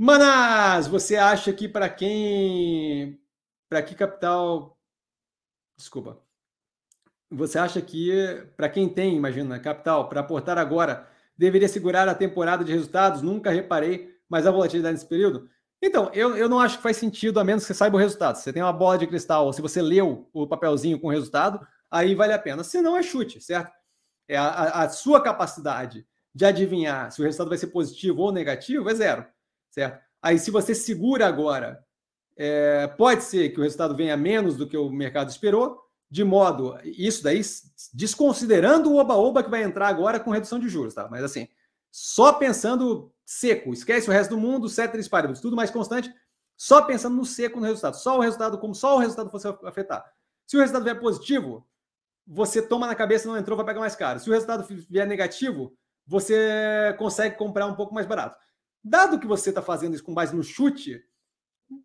Manas, você acha que para quem. Para que capital. Desculpa. Você acha que para quem tem, imagina, capital, para aportar agora, deveria segurar a temporada de resultados? Nunca reparei, mas a volatilidade nesse período? Então, eu, eu não acho que faz sentido, a menos que você saiba o resultado. Se você tem uma bola de cristal, ou se você leu o papelzinho com o resultado, aí vale a pena. Se não, é chute, certo? É a, a sua capacidade de adivinhar se o resultado vai ser positivo ou negativo é zero, certo? Aí, se você segura agora, é, pode ser que o resultado venha menos do que o mercado esperou, de modo, isso daí, desconsiderando o oba-oba que vai entrar agora com redução de juros, tá? Mas assim, só pensando seco, esquece o resto do mundo, ceteris paribus, tudo mais constante, só pensando no seco no resultado, só o resultado, como só o resultado fosse afetar. Se o resultado vier positivo, você toma na cabeça, não entrou, vai pagar mais caro. Se o resultado vier negativo, você consegue comprar um pouco mais barato. Dado que você está fazendo isso com base no chute,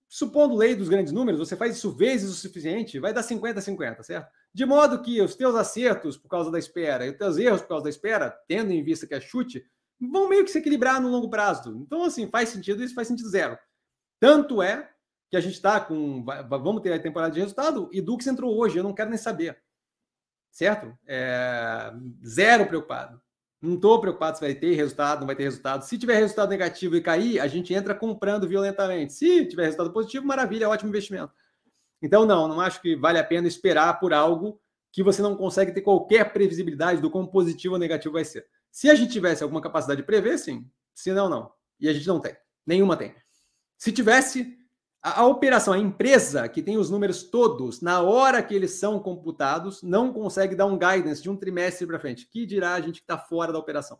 supondo lei dos grandes números, você faz isso vezes o suficiente, vai dar 50-50, certo? De modo que os teus acertos por causa da espera e os teus erros por causa da espera, tendo em vista que é chute, vão meio que se equilibrar no longo prazo. Então, assim, faz sentido isso, faz sentido zero. Tanto é que a gente está com. Vamos ter a temporada de resultado, e Dux entrou hoje, eu não quero nem saber. Certo? É, zero preocupado. Não estou preocupado se vai ter resultado, não vai ter resultado. Se tiver resultado negativo e cair, a gente entra comprando violentamente. Se tiver resultado positivo, maravilha, ótimo investimento. Então, não, não acho que vale a pena esperar por algo que você não consegue ter qualquer previsibilidade do quão positivo ou negativo vai ser. Se a gente tivesse alguma capacidade de prever, sim. Se não, não. E a gente não tem. Nenhuma tem. Se tivesse, a, a, operação, a empresa que tem os números todos, na hora que eles são computados, não consegue dar um guidance de um trimestre para frente. Que dirá a gente que está fora da operação?